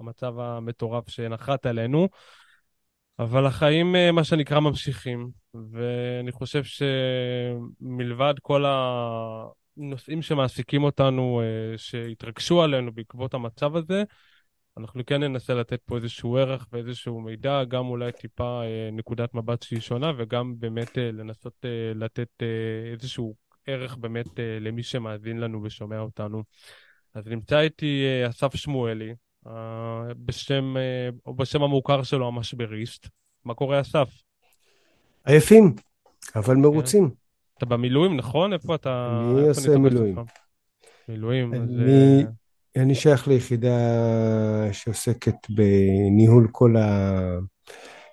המצב המטורף שנחת עלינו. אבל החיים, מה שנקרא, ממשיכים, ואני חושב שמלבד כל הנושאים שמעסיקים אותנו, שהתרגשו עלינו בעקבות המצב הזה, אנחנו כן ננסה לתת פה איזשהו ערך ואיזשהו מידע, גם אולי טיפה אה, נקודת מבט שהיא שונה, וגם באמת אה, לנסות אה, לתת אה, איזשהו ערך באמת אה, למי שמאזין לנו ושומע אותנו. אז נמצא איתי אה, אסף שמואלי, אה, בשם, אה, או בשם המוכר שלו, המשבריסט. מה קורה, אסף? עייפים, אבל מרוצים. אתה במילואים, נכון? איפה אתה? אני איפה עושה אני מילואים. אותך? מילואים, אז... אני, אה, אני שייך ליחידה שעוסקת בניהול כל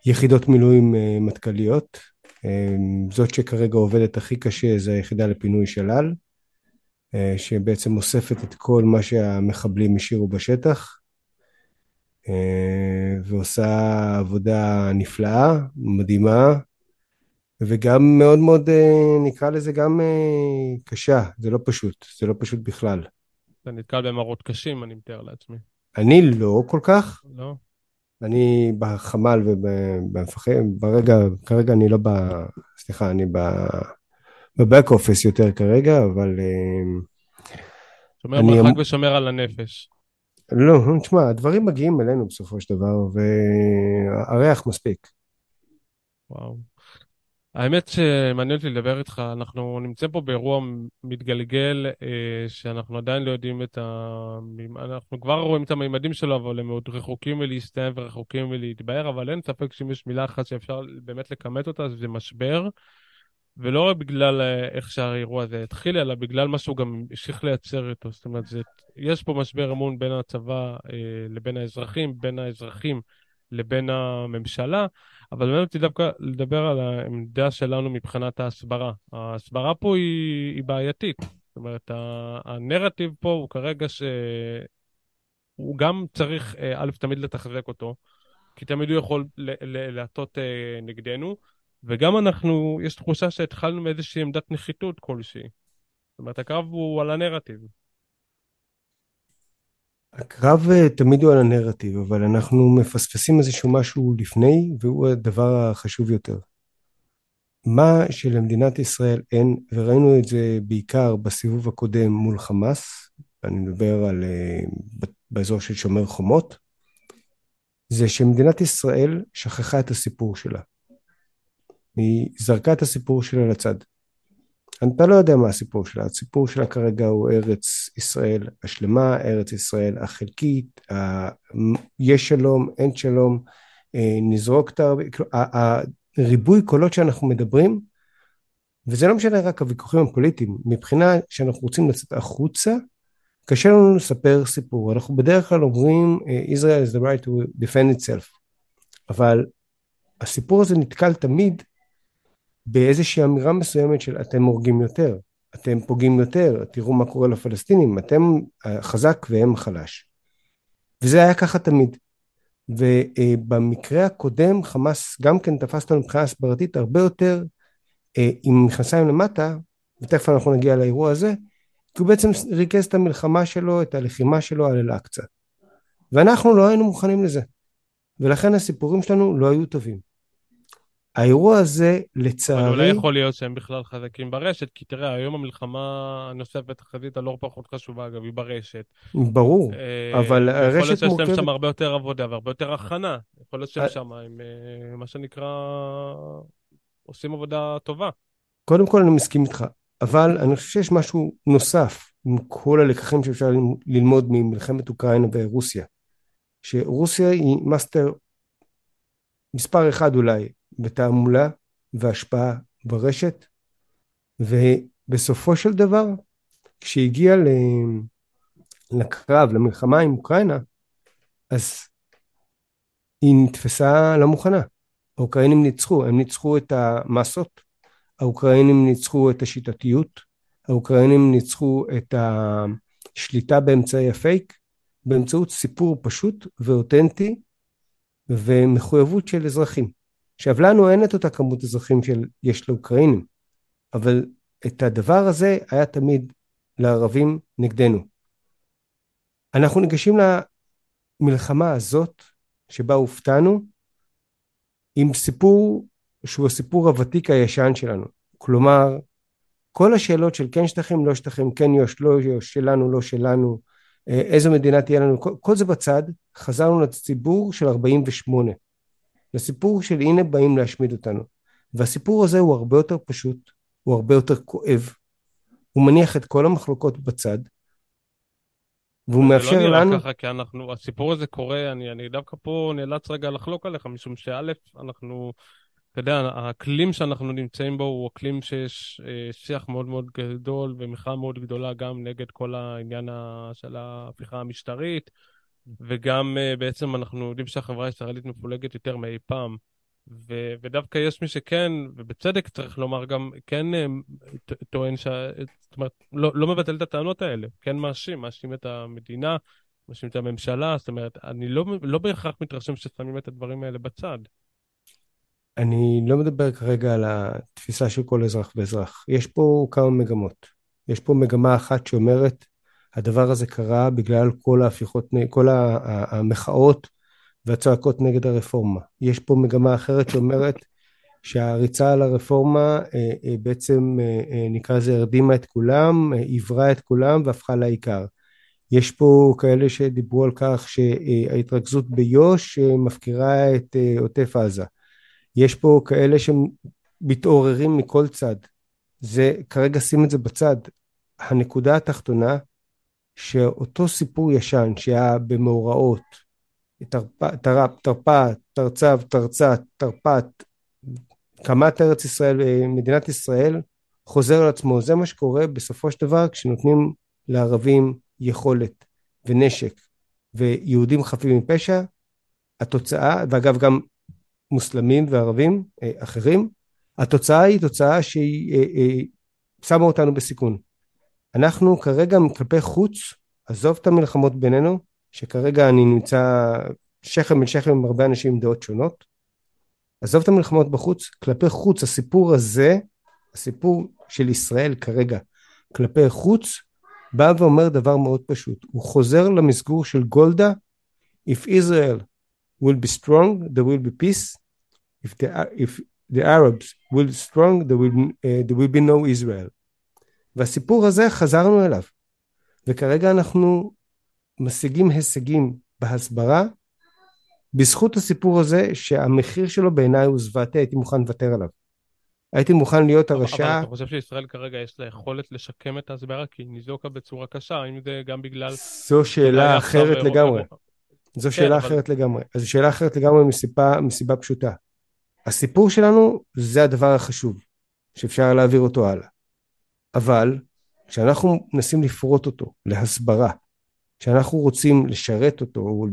היחידות מילואים מטכ"ליות. זאת שכרגע עובדת הכי קשה זה היחידה לפינוי שלל, אה, שבעצם אוספת את כל מה שהמחבלים השאירו בשטח, אה, ועושה עבודה נפלאה, מדהימה, וגם מאוד מאוד, אה, נקרא לזה גם אה, קשה, זה לא פשוט, זה לא פשוט בכלל. אתה נתקל במראות קשים, אני מתאר לעצמי. אני לא כל כך, לא? אני בחמ"ל ובמפחם, ברגע, כרגע אני לא ב... סליחה, אני ב... בבק אופיס יותר כרגע, אבל אה, שומר אני מרחק אמ- ושומר על הנפש. לא, תשמע, הדברים מגיעים אלינו בסופו של דבר, והריח מספיק. וואו. האמת שמעניין אותי לדבר איתך, אנחנו נמצאים פה באירוע מתגלגל, אה, שאנחנו עדיין לא יודעים את ה... אנחנו כבר רואים את המימדים שלו, אבל הם עוד רחוקים מלהסתיים ורחוקים מלהתבהר, אבל אין ספק שאם יש מילה אחת שאפשר באמת לכמת אותה, זה משבר. ולא רק בגלל אה, איך שהאירוע הזה התחיל, אלא בגלל מה שהוא גם המשיך לייצר איתו. זאת אומרת, זה, יש פה משבר אמון בין הצבא אה, לבין האזרחים, בין האזרחים לבין הממשלה, אבל מעניין אותי דווקא לדבר על העמדה שלנו מבחינת ההסברה. ההסברה פה היא, היא בעייתית. זאת אומרת, הנרטיב פה הוא כרגע שהוא גם צריך, אה, א', תמיד לתחזק אותו, כי תמיד הוא יכול להטות אה, נגדנו. וגם אנחנו, יש תחושה שהתחלנו מאיזושהי עמדת נחיתות כלשהי. זאת אומרת, הקרב הוא על הנרטיב. הקרב אה, תמיד הוא על הנרטיב, אבל אנחנו מפספסים איזשהו משהו לפני, והוא הדבר החשוב יותר. מה שלמדינת ישראל אין, וראינו את זה בעיקר בסיבוב הקודם מול חמאס, אני מדבר על אה, באזור של שומר חומות, זה שמדינת ישראל שכחה את הסיפור שלה. היא זרקה את הסיפור שלה לצד. אתה לא יודע מה הסיפור שלה, הסיפור שלה כרגע הוא ארץ ישראל השלמה, ארץ ישראל החלקית, ה- יש שלום, אין שלום, אה, נזרוק את הרבה, כאילו, הריבוי קולות שאנחנו מדברים, וזה לא משנה רק הוויכוחים הפוליטיים, מבחינה שאנחנו רוצים לצאת החוצה, קשה לנו לספר סיפור, אנחנו בדרך כלל אומרים אה, Israel is the right to defend itself, אבל הסיפור הזה נתקל תמיד באיזושהי אמירה מסוימת של אתם הורגים יותר, אתם פוגעים יותר, תראו מה קורה לפלסטינים, אתם החזק והם החלש. וזה היה ככה תמיד. ובמקרה הקודם חמאס גם כן תפס אותנו מבחינה הסברתית הרבה יותר אה, עם מכנסיים למטה, ותכף אנחנו נגיע לאירוע הזה, כי הוא בעצם ריכז את המלחמה שלו, את הלחימה שלו על אל-אקצא. ואנחנו לא היינו מוכנים לזה. ולכן הסיפורים שלנו לא היו טובים. האירוע הזה, אבל לצערי, אולי יכול להיות שהם בכלל חזקים ברשת, כי תראה, היום המלחמה הנוספת, החזית הלא פחות חשובה, אגב, היא ברשת. ברור, אה, אבל יכול להיות הרשת שיש להם מורכבת, שם הרבה יותר עבודה והרבה יותר הכנה. יכול להיות שהם אה, שם עם אה, מה שנקרא, עושים עבודה טובה. קודם כל אני מסכים איתך, אבל אני חושב שיש משהו נוסף עם כל הלקחים שאפשר ללמוד ממלחמת אוקראינה ורוסיה, שרוסיה היא מאסטר מספר אחד אולי בתעמולה והשפעה ברשת, ובסופו של דבר, כשהגיע לקרב, למלחמה עם אוקראינה, אז היא נתפסה לא מוכנה. האוקראינים ניצחו, הם ניצחו את המסות, האוקראינים ניצחו את השיטתיות, האוקראינים ניצחו את השליטה באמצעי הפייק, באמצעות סיפור פשוט ואותנטי ומחויבות של אזרחים. עכשיו לנו אין את אותה כמות אזרחים שיש לאוקראינים, אבל את הדבר הזה היה תמיד לערבים נגדנו. אנחנו ניגשים המלחמה הזאת, שבה הופתענו, עם סיפור שהוא הסיפור הוותיק הישן שלנו. כלומר, כל השאלות של כן שטחים, לא שטחים, כן יו"ש, לא יו"ש, שלנו, לא שלנו, אה, איזו מדינה תהיה לנו, כל, כל זה בצד, חזרנו לציבור של 48. לסיפור של הנה באים להשמיד אותנו. והסיפור הזה הוא הרבה יותר פשוט, הוא הרבה יותר כואב, הוא מניח את כל המחלוקות בצד, והוא מאפשר לנו... זה לא נראה ככה, כי אנחנו, הסיפור הזה קורה, אני, אני דווקא פה נאלץ רגע לחלוק עליך, משום שא', אנחנו, אתה יודע, האקלים שאנחנו נמצאים בו הוא אקלים שיש אה, שיח מאוד מאוד גדול ומחאה מאוד גדולה גם נגד כל העניין של ההפיכה המשטרית, וגם אה, בעצם אנחנו יודעים שהחברה הישראלית מפולגת יותר מאי פעם. ו- ודווקא יש מי שכן, ובצדק צריך לומר גם, כן אה, טוען, ש... זאת אומרת, לא, לא מבטל את הטענות האלה, כן מאשים, מאשים את המדינה, מאשים את הממשלה, זאת אומרת, אני לא, לא בהכרח מתרשם ששמים את הדברים האלה בצד. אני לא מדבר כרגע על התפיסה של כל אזרח ואזרח. יש פה כמה מגמות. יש פה מגמה אחת שאומרת, הדבר הזה קרה בגלל כל ההפיכות, כל המחאות והצעקות נגד הרפורמה. יש פה מגמה אחרת שאומרת שהריצה על הרפורמה אה, אה, בעצם אה, נקרא לזה הרדימה את כולם, עברה את כולם והפכה לעיקר. יש פה כאלה שדיברו על כך שההתרכזות ביו"ש מפקירה את עוטף עזה. יש פה כאלה שמתעוררים מכל צד. זה, כרגע שים את זה בצד. הנקודה התחתונה, שאותו סיפור ישן שהיה במאורעות, תרפ"ט, תרצ"ב, תרצ"ת, תרפ"ט, קמת ארץ ישראל, מדינת ישראל, חוזר על עצמו. זה מה שקורה בסופו של דבר כשנותנים לערבים יכולת ונשק ויהודים חפים מפשע, התוצאה, ואגב גם מוסלמים וערבים אה, אחרים, התוצאה היא תוצאה שהיא אה, אה, שמה אותנו בסיכון. אנחנו כרגע כלפי חוץ, עזוב את המלחמות בינינו, שכרגע אני נמצא שכם אל שכם עם הרבה אנשים עם דעות שונות, עזוב את המלחמות בחוץ, כלפי חוץ הסיפור הזה, הסיפור של ישראל כרגע כלפי חוץ, בא ואומר דבר מאוד פשוט, הוא חוזר למסגור של גולדה, If Israel will be strong, there will be peace, if the, if the Arabs will be strong, there will, uh, there will be no Israel. והסיפור הזה חזרנו אליו, וכרגע אנחנו משיגים הישגים בהסברה בזכות הסיפור הזה שהמחיר שלו בעיניי הוא זוועתי הייתי מוכן לוותר עליו. הייתי מוכן להיות הרשע. אבל אתה חושב שישראל כרגע יש לה יכולת לשקם את ההסברה כי היא ניזוקה בצורה קשה, האם זה גם בגלל... זו שאלה אחרת לגמרי. זו כן, שאלה אחרת לגמרי. אז שאלה אחרת לגמרי מסיבה, מסיבה פשוטה. הסיפור שלנו זה הדבר החשוב, שאפשר להעביר אותו הלאה. אבל כשאנחנו מנסים לפרוט אותו להסברה, כשאנחנו רוצים לשרת אותו, או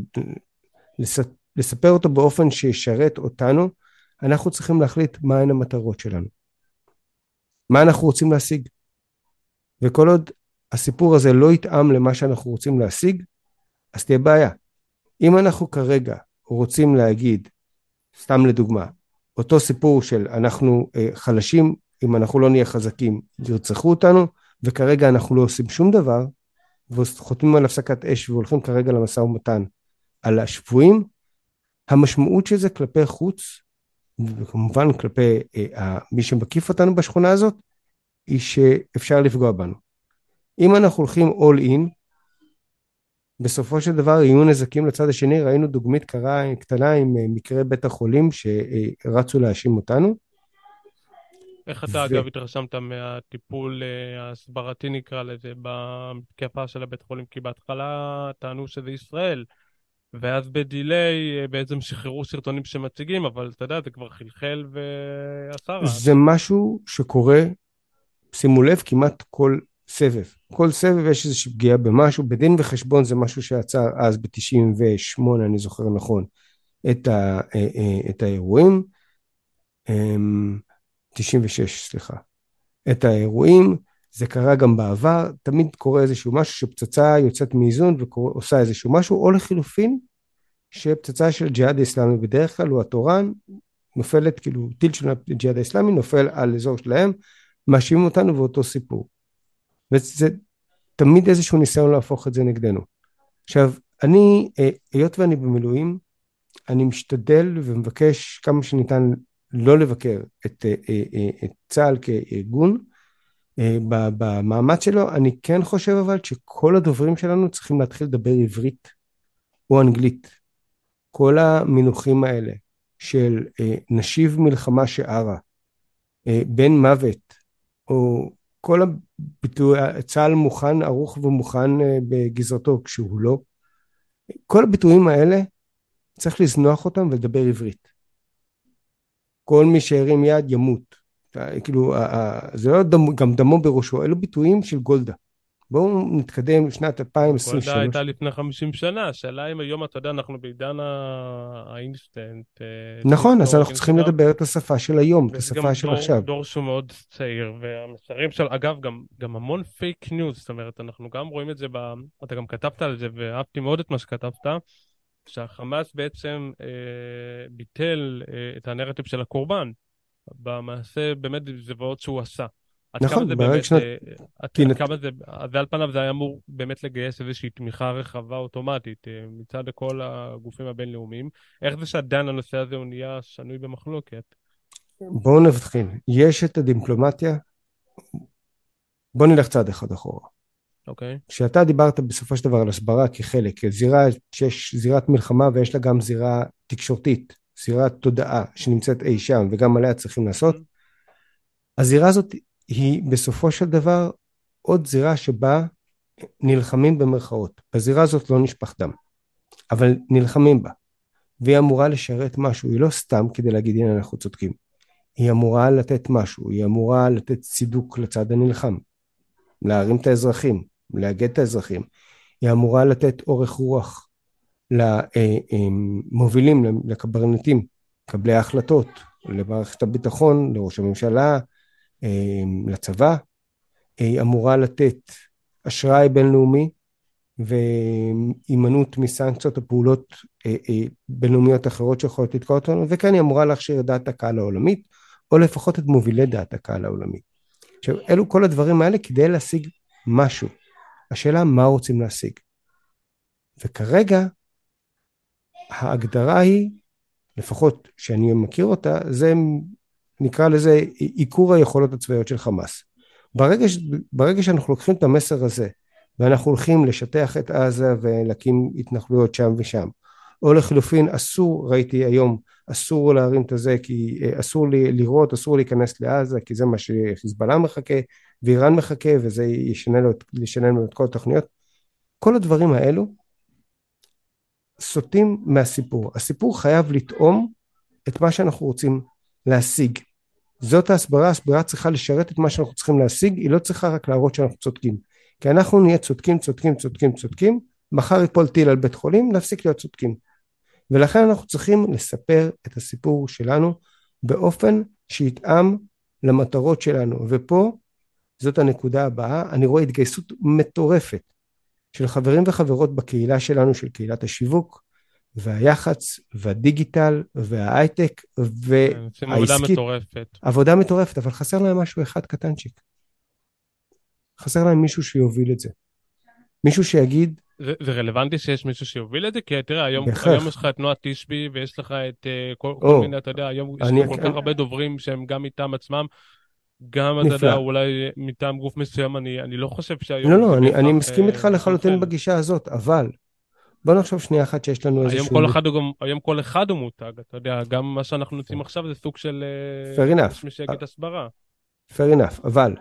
לספר אותו באופן שישרת אותנו, אנחנו צריכים להחליט מהן המטרות שלנו. מה אנחנו רוצים להשיג. וכל עוד הסיפור הזה לא יתאם למה שאנחנו רוצים להשיג, אז תהיה בעיה. אם אנחנו כרגע רוצים להגיד, סתם לדוגמה, אותו סיפור של אנחנו אה, חלשים, אם אנחנו לא נהיה חזקים, ירצחו אותנו, וכרגע אנחנו לא עושים שום דבר, וחותמים על הפסקת אש והולכים כרגע למשא ומתן על השבויים, המשמעות של זה כלפי חוץ, וכמובן כלפי אה, מי שמקיף אותנו בשכונה הזאת, היא שאפשר לפגוע בנו. אם אנחנו הולכים all in, בסופו של דבר יהיו נזקים לצד השני, ראינו דוגמית קרה קטנה עם אה, מקרה בית החולים שרצו להאשים אותנו. איך אתה ו... אגב התרשמת מהטיפול אה, ההסברתי נקרא לזה במתקפה של הבית חולים? כי בהתחלה טענו שזה ישראל. ואז בדיליי אה, בעצם שחררו סרטונים שמציגים, אבל אתה יודע, זה כבר חלחל ועשה רעש. זה משהו שקורה, שימו לב, כמעט כל סבב. כל סבב יש איזושהי פגיעה במשהו, בדין וחשבון זה משהו שיצר אז ב-98, אני זוכר נכון, את, ה, אה, את האירועים, 96, אמ, סליחה, את האירועים, זה קרה גם בעבר, תמיד קורה איזשהו משהו שפצצה יוצאת מאיזון ועושה איזשהו משהו, או לחילופין, שפצצה של ג'יהאד האסלאמי בדרך כלל הוא התורן, נופלת, כאילו טיל של ג'יהאד האסלאמי נופל על אזור שלהם, מאשימים אותנו באותו סיפור. וזה תמיד איזשהו ניסיון להפוך את זה נגדנו. עכשיו, אני, אה, היות ואני במילואים, אני משתדל ומבקש כמה שניתן לא לבקר את, אה, אה, את צה"ל כארגון במאמץ שלו. אני כן חושב אבל שכל הדוברים שלנו צריכים להתחיל לדבר עברית או אנגלית. כל המינוחים האלה של נשיב מלחמה שערה, בן מוות, או כל הביטוי, צה"ל מוכן, ערוך ומוכן בגזרתו כשהוא לא, כל הביטויים האלה צריך לזנוח אותם ולדבר עברית. כל מי שהרים יד ימות. כאילו, זה לא דמו, גם דמו בראשו, אלו ביטויים של גולדה. בואו נתקדם לשנת 2023. גולדה הייתה לפני 50 שנה, השאלה אם היום, אתה יודע, אנחנו בעידן האינסטנט. אה, נכון, אז אנחנו צריכים לדבר את השפה של היום, את השפה של עכשיו. גם דור שהוא מאוד צעיר, והמסרים של, אגב, גם, גם המון פייק ניוז, זאת אומרת, אנחנו גם רואים את זה, ב... אתה גם כתבת על זה, ואהבתי מאוד את מה שכתבת, שהחמאס בעצם אה, ביטל אה, את הנרטיב של הקורבן, במעשה באמת זוועות שהוא עשה. נכון, ברגע שנת... אה, עד נת... כמה זה, ועל פניו זה היה אמור באמת לגייס איזושהי תמיכה רחבה אוטומטית אה, מצד כל הגופים הבינלאומיים. איך זה שעדיין הנושא הזה הוא נהיה שנוי במחלוקת? בואו נבחין, יש את הדיפלומטיה, בואו נלך צעד אחד אחורה. אוקיי. Okay. כשאתה דיברת בסופו של דבר על הסברה כחלק, זירה שיש זירת מלחמה ויש לה גם זירה תקשורתית, זירת תודעה שנמצאת אי שם וגם עליה צריכים לעשות. הזירה הזאת היא בסופו של דבר עוד זירה שבה נלחמים במרכאות. בזירה הזאת לא נשפך דם, אבל נלחמים בה. והיא אמורה לשרת משהו, היא לא סתם כדי להגיד הנה אנחנו צודקים. היא אמורה לתת משהו, היא אמורה לתת צידוק לצד הנלחם, להרים את האזרחים, לאגד את האזרחים. היא אמורה לתת אורך רוח למובילים, לקברניטים, מקבלי ההחלטות, למערכת הביטחון, לראש הממשלה, לצבא, היא אמורה לתת אשראי בינלאומי והימנעות מסנקציות או פעולות אה, אה, בינלאומיות אחרות שיכולות לתקוע אותנו, וכאן היא אמורה להכשיר את דעת הקהל העולמית, או לפחות את מובילי דעת הקהל העולמית. עכשיו, אלו כל הדברים האלה כדי להשיג משהו. השאלה מה רוצים להשיג. וכרגע ההגדרה היא, לפחות שאני מכיר אותה, זה נקרא לזה עיקור היכולות הצבאיות של חמאס. ברגע, ברגע שאנחנו לוקחים את המסר הזה ואנחנו הולכים לשטח את עזה ולהקים התנחלויות שם ושם, או לחלופין אסור, ראיתי היום, אסור להרים את הזה כי אה, אסור לי לראות, אסור להיכנס לעזה כי זה מה שחיזבאללה מחכה ואיראן מחכה וזה ישנה לנו את כל התוכניות. כל הדברים האלו סוטים מהסיפור. הסיפור חייב לטעום את מה שאנחנו רוצים להשיג. זאת ההסברה, ההסברה צריכה לשרת את מה שאנחנו צריכים להשיג, היא לא צריכה רק להראות שאנחנו צודקים. כי אנחנו נהיה צודקים, צודקים, צודקים, צודקים, מחר ייפול טיל על בית חולים, להפסיק להיות צודקים. ולכן אנחנו צריכים לספר את הסיפור שלנו באופן שיתאם למטרות שלנו. ופה, זאת הנקודה הבאה, אני רואה התגייסות מטורפת של חברים וחברות בקהילה שלנו, של קהילת השיווק, והיח"צ, והדיגיטל, וההייטק, והעסקית. כן, עבודה מטורפת. עבודה מטורפת, אבל חסר להם משהו אחד קטנצ'יק. חסר להם מישהו שיוביל את זה. מישהו שיגיד... זה, זה רלוונטי שיש מישהו שיוביל את זה? כי תראה, היום, היום יש לך את נועה תשבי, ויש לך את uh, כל, או, כל מיני, אתה יודע, היום יש לך כל כך הרבה דוברים שהם גם מטעם עצמם. גם, אתה יודע, אולי מטעם גוף מסוים, אני, אני לא חושב שהיום... לא, לא, אני, אני מסכים איתך לחלוטין בגישה הזאת, אבל בוא נחשוב שנייה אחת שיש לנו איזשהו... היום כל אחד הוא גם, היום כל אחד הוא מותג, אתה יודע, גם מה שאנחנו נוצאים עכשיו זה סוג של... אה, fair enough. מי שיגיד הסברה. fair enough, אבל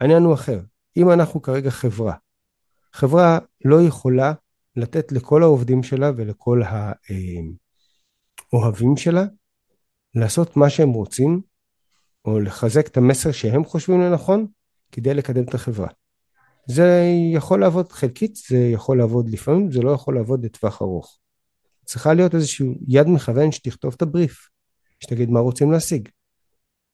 העניין הוא אחר. אם אנחנו כרגע חברה, חברה לא יכולה לתת לכל העובדים שלה ולכל האוהבים אה, שלה לעשות מה שהם רוצים, או לחזק את המסר שהם חושבים לנכון, כדי לקדם את החברה. זה יכול לעבוד חלקית, זה יכול לעבוד לפעמים, זה לא יכול לעבוד לטווח ארוך. צריכה להיות איזשהו יד מכוון שתכתוב את הבריף, שתגיד מה רוצים להשיג.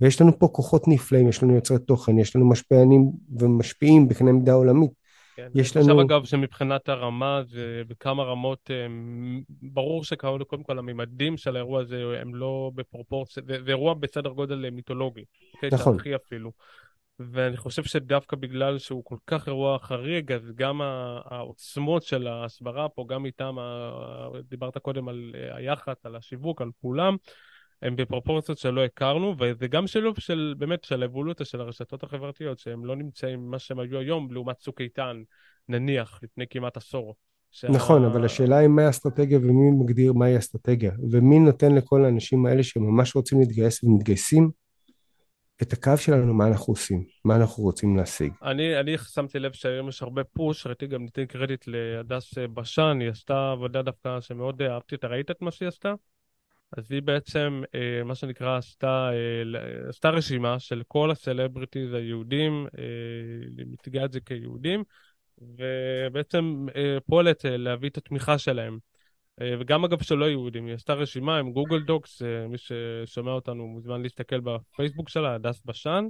ויש לנו פה כוחות נפלאים, יש לנו יוצרי תוכן, יש לנו משפיענים ומשפיעים בקנה מידה עולמית. כן, יש לנו... עכשיו אגב שמבחינת הרמה זה בכמה רמות, ברור שקודם כל הממדים של האירוע הזה הם לא בפרופורציה, זה, זה אירוע בסדר גודל מיתולוגי. אוקיי? נכון. תרחי אפילו. ואני חושב שדווקא בגלל שהוא כל כך אירוע חריג, אז גם העוצמות של ההסברה פה, גם איתם, דיברת קודם על היח"צ, על השיווק, על כולם, הם בפרופורציות שלא הכרנו, וזה גם שילוב של, באמת, של האבולוציה של הרשתות החברתיות, שהם לא נמצאים מה שהם היו היום, לעומת צוק איתן, נניח, לפני כמעט עשור. שה... נכון, אבל השאלה היא מה האסטרטגיה ומי מגדיר מהי אסטרטגיה, ומי נותן לכל האנשים האלה שממש רוצים להתגייס ומתגייסים, את הקו שלנו, מה אנחנו עושים, מה אנחנו רוצים להשיג. אני, אני שמתי לב שהיום יש הרבה פוש, ראיתי גם ניתן קרדיט להדס בשן, היא עשתה עבודה דווקא שמאוד אהבתי, אתה ראית את מה שהיא עשתה? אז היא בעצם, אה, מה שנקרא, עשתה, אה, עשתה רשימה של כל הסלבריטיז היהודים, אה, מתגאה את זה כיהודים, ובעצם פועלת להביא את התמיכה שלהם. וגם אגב שלא יהודים, היא עשתה רשימה עם גוגל דוקס, מי ששומע אותנו מוזמן להסתכל בפייסבוק שלה, הדס בשן,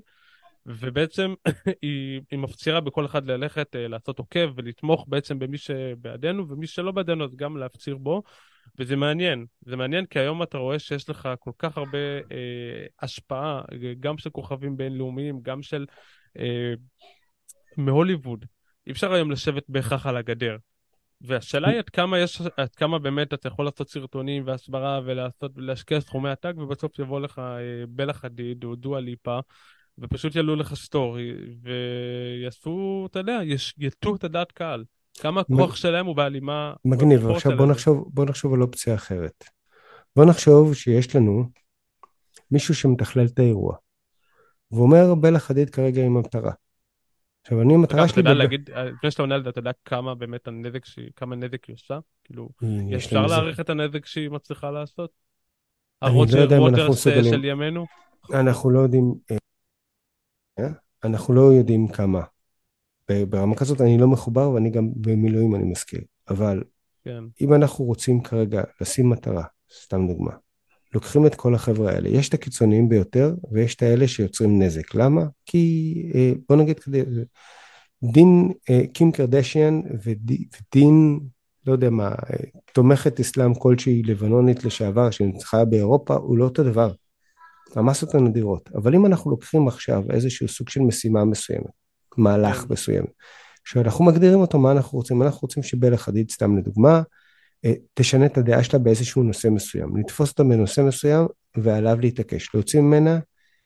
ובעצם היא, היא מפצירה בכל אחד ללכת, לעשות עוקב ולתמוך בעצם במי שבעדנו, ומי שלא בעדנו אז גם להפציר בו. וזה מעניין, זה מעניין כי היום אתה רואה שיש לך כל כך הרבה אה, השפעה, גם של כוכבים בינלאומיים, גם של... אה, מהוליווד. אי אפשר היום לשבת בהכרח על הגדר. והשאלה היא עד כמה יש, עד כמה באמת אתה יכול לעשות סרטונים והסברה ולעשות, להשקיע סכומי עתק, ובסוף יבוא לך אה, בלה חדיד או דואה ליפה, ופשוט יעלו לך סטורי, ויעשו, אתה יודע, יטו את הדעת קהל. כמה הכוח שלהם הוא בהלימה... מגניב, עכשיו בוא נחשוב, בוא נחשוב על אופציה אחרת. בוא נחשוב שיש לנו מישהו שמתכלל את האירוע. והוא אומר, בלה חדיד כרגע עם המטרה. עכשיו, אני, המטרה שלי... אתה יודע להגיד, לפני שאתה עונה על זה, אתה יודע כמה באמת הנזק שהיא, כמה נזק היא עושה? כאילו, אפשר להעריך את הנזק שהיא מצליחה לעשות? הרוג'ר לא ווטרס של ימינו? אנחנו לא יודעים, אה, אנחנו לא יודעים כמה. ברמה כזאת אני לא מחובר ואני גם במילואים אני מזכיר, אבל כן. אם אנחנו רוצים כרגע לשים מטרה, סתם דוגמה, לוקחים את כל החבר'ה האלה, יש את הקיצוניים ביותר ויש את האלה שיוצרים נזק, למה? כי אה, בוא נגיד כדי, דין אה, קים קרדשיאן ודין, לא יודע מה, אה, תומכת אסלאם כלשהי לבנונית לשעבר שנצחה באירופה הוא לא אותו דבר. המסות הנדירות, אבל אם אנחנו לוקחים עכשיו איזשהו סוג של משימה מסוימת מהלך כן. מסוים. כשאנחנו מגדירים אותו, מה אנחנו רוצים? אנחנו רוצים שבלה חדיד, סתם לדוגמה, אה, תשנה את הדעה שלה באיזשהו נושא מסוים. לתפוס אותה בנושא מסוים ועליו להתעקש. להוציא ממנה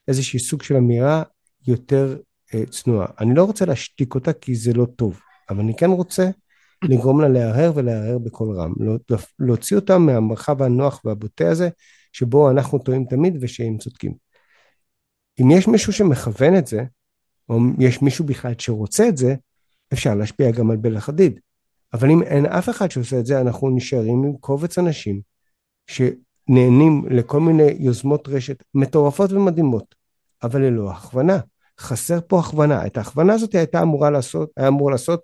איזשהי סוג של אמירה יותר אה, צנועה. אני לא רוצה להשתיק אותה כי זה לא טוב, אבל אני כן רוצה לגרום לה להרהר ולהרהר בקול רם. לא, להוציא אותה מהמרחב הנוח והבוטה הזה, שבו אנחנו טועים תמיד ושהם צודקים. אם יש מישהו שמכוון את זה, או יש מישהו בכלל שרוצה את זה, אפשר להשפיע גם על בלה חדיד. אבל אם אין אף אחד שעושה את זה, אנחנו נשארים עם קובץ אנשים שנהנים לכל מיני יוזמות רשת מטורפות ומדהימות, אבל ללא הכוונה. חסר פה הכוונה. את ההכוונה הזאת הייתה אמורה לעשות, היה אמור לעשות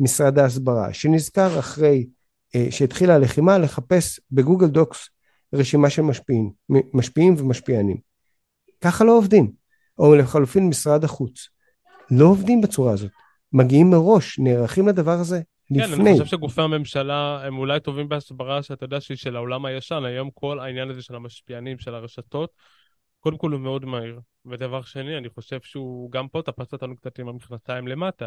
משרד ההסברה, שנזכר אחרי אה, שהתחילה הלחימה לחפש בגוגל דוקס רשימה של משפיעים, משפיעים ומשפיענים. ככה לא עובדים. או לחלופין משרד החוץ. לא עובדים בצורה הזאת. מגיעים מראש, נערכים לדבר הזה לפני. כן, אני חושב שגופי הממשלה הם אולי טובים בהסברה שאתה יודע שהיא של העולם הישן. היום כל העניין הזה של המשפיענים, של הרשתות, קודם כל הוא מאוד מהיר. ודבר שני, אני חושב שהוא, גם פה תפס אותנו קצת עם המכנסיים למטה.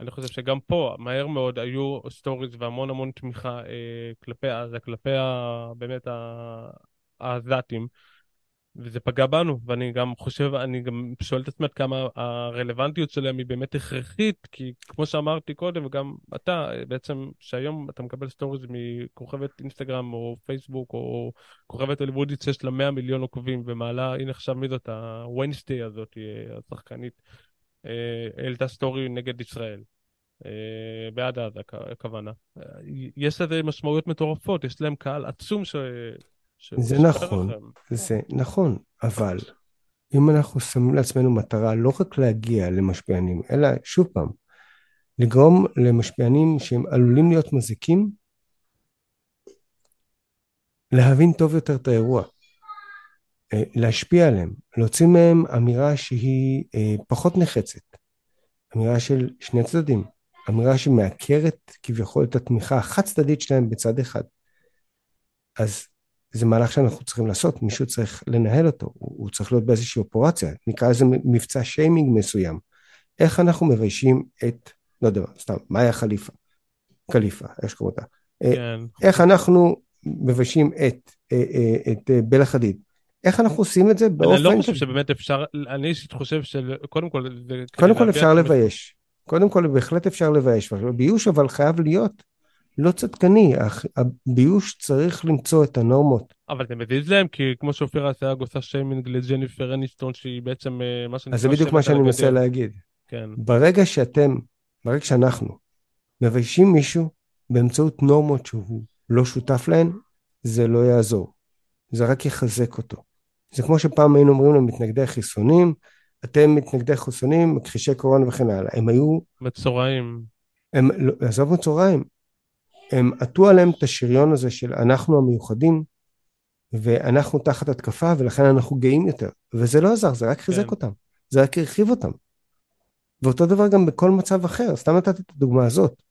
אני חושב שגם פה, מהר מאוד, היו סטוריז והמון המון תמיכה אה, כלפי עזה, כלפי ה, באמת העזתים. וזה פגע בנו, ואני גם חושב, אני גם שואל את עצמי עד כמה הרלוונטיות שלהם היא באמת הכרחית, כי כמו שאמרתי קודם, וגם אתה, בעצם, שהיום אתה מקבל סטוריז מכוכבת אינסטגרם או פייסבוק, או כוכבת הוליוודית שיש לה 100 מיליון עוקבים, ומעלה, הנה עכשיו מי זאת, ה Wednesday הזאת, השחקנית, אה, העלתה סטורי נגד ישראל. אה, בעד עזה, הכוונה. יש לזה משמעויות מטורפות, יש להם קהל עצום ש... זה נכון, זה נכון, אבל אם אנחנו שמים לעצמנו מטרה לא רק להגיע למשפיענים, אלא שוב פעם, לגרום למשפיענים שהם עלולים להיות מזיקים, להבין טוב יותר את האירוע, אה, להשפיע עליהם, להוציא מהם אמירה שהיא אה, פחות נחצת, אמירה של שני צדדים, אמירה שמעקרת כביכול את התמיכה החד צדדית שלהם בצד אחד. אז זה מהלך שאנחנו צריכים לעשות, מישהו צריך לנהל אותו, הוא, הוא צריך להיות באיזושהי אופרציה, נקרא לזה מבצע שיימינג מסוים, איך אנחנו מביישים את, לא יודע, סתם, מאיה חליפה, קליפה, איך שקוראים אותה. אה, כן. איך אנחנו מביישים את, אה, אה, את בלה חדיד. איך אנחנו עושים את זה באופן... אני לא חושב שבאמת אפשר, אני אישית חושב שקודם כל... קודם כל אפשר לבייש. קודם כל בהחלט אפשר לבייש. ביוש אבל חייב להיות לא צדקני, הביוש צריך למצוא את הנורמות. אבל זה מזיז להם, כי כמו שאופיר אסייג עושה שיימינג לג'ניפר אניסטון, שהיא בעצם מה שנקרא... אז זה בדיוק מה שאני מנסה להגיד. כן. ברגע שאתם, ברגע שאנחנו מביישים מישהו באמצעות נורמות שהוא לא שותף להן, זה לא יעזור. זה רק יחזק אותו. זה כמו שפעם היינו אומרים למתנגדי חיסונים, אתם מתנגדי חיסונים, מכחישי קורונה וכן הלאה. הם היו... מצורעים. הם, לא, עזוב מצורעים, הם עטו עליהם את השריון הזה של אנחנו המיוחדים, ואנחנו תחת התקפה, ולכן אנחנו גאים יותר. וזה לא עזר, זה רק חיזק כן. אותם. זה רק הרחיב אותם. ואותו דבר גם בכל מצב אחר, סתם נתתי את הדוגמה הזאת.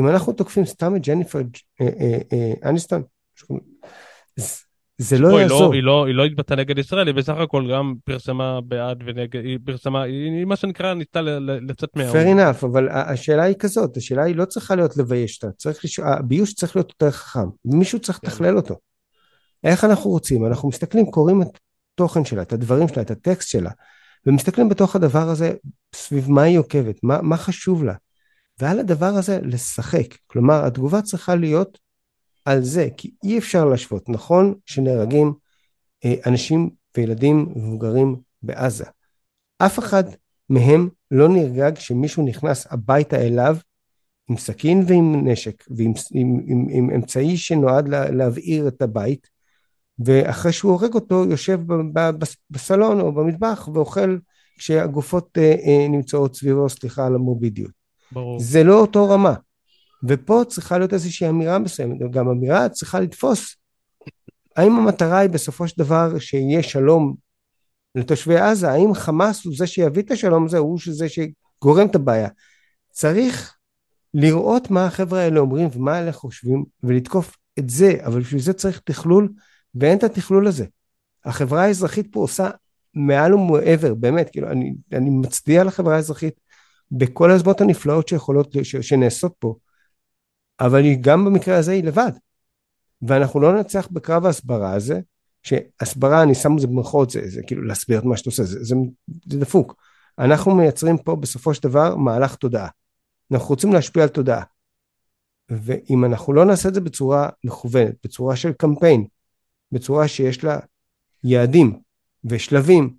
אם אנחנו תוקפים סתם את ג'ניפר אה, אה, אה, אניסטון, זה לא, לא יעזור. היא לא, היא לא התבטאה נגד ישראל, היא בסך הכל גם פרסמה בעד ונגד, היא פרסמה, היא מה שנקרא ניסתה לצאת מהאו"ם. Fair enough, אבל השאלה היא כזאת, השאלה היא לא צריכה להיות לבייש אותה, צריך לש... הביוש צריך להיות יותר חכם, מישהו צריך כן. לתכלל אותו. איך אנחנו רוצים? אנחנו מסתכלים, קוראים את התוכן שלה, את הדברים שלה, את הטקסט שלה, ומסתכלים בתוך הדבר הזה סביב מה היא עוקבת, מה, מה חשוב לה. ועל הדבר הזה לשחק. כלומר, התגובה צריכה להיות על זה, כי אי אפשר להשוות. נכון שנהרגים אה, אנשים וילדים ומבוגרים בעזה. אף אחד מהם לא נרגע כשמישהו נכנס הביתה אליו עם סכין ועם נשק ועם עם, עם, עם אמצעי שנועד לה, להבעיר את הבית ואחרי שהוא הורג אותו יושב ב, ב, בסלון או במטבח ואוכל כשהגופות אה, אה, נמצאות סביבו, סליחה על המורבידיות. ברור. זה לא אותו רמה. ופה צריכה להיות איזושהי אמירה מסוימת, גם אמירה צריכה לתפוס. האם המטרה היא בסופו של דבר שיהיה שלום לתושבי עזה? האם חמאס הוא זה שיביא את השלום הזה, הוא זה שגורם את הבעיה? צריך לראות מה החבר'ה האלה אומרים ומה אלה חושבים ולתקוף את זה, אבל בשביל זה צריך תכלול ואין את התכלול הזה. החברה האזרחית פה עושה מעל ומעבר, באמת, כאילו, אני, אני מצדיע לחברה האזרחית בכל היוזמות הנפלאות שיכולות, ש, שנעשות פה, אבל היא גם במקרה הזה היא לבד. ואנחנו לא ננצח בקרב ההסברה הזה, שהסברה, אני שם את זה במרכאות, זה, זה כאילו להסביר את מה שאתה עושה, זה, זה, זה דפוק. אנחנו מייצרים פה בסופו של דבר מהלך תודעה. אנחנו רוצים להשפיע על תודעה. ואם אנחנו לא נעשה את זה בצורה מכוונת, בצורה של קמפיין, בצורה שיש לה יעדים ושלבים,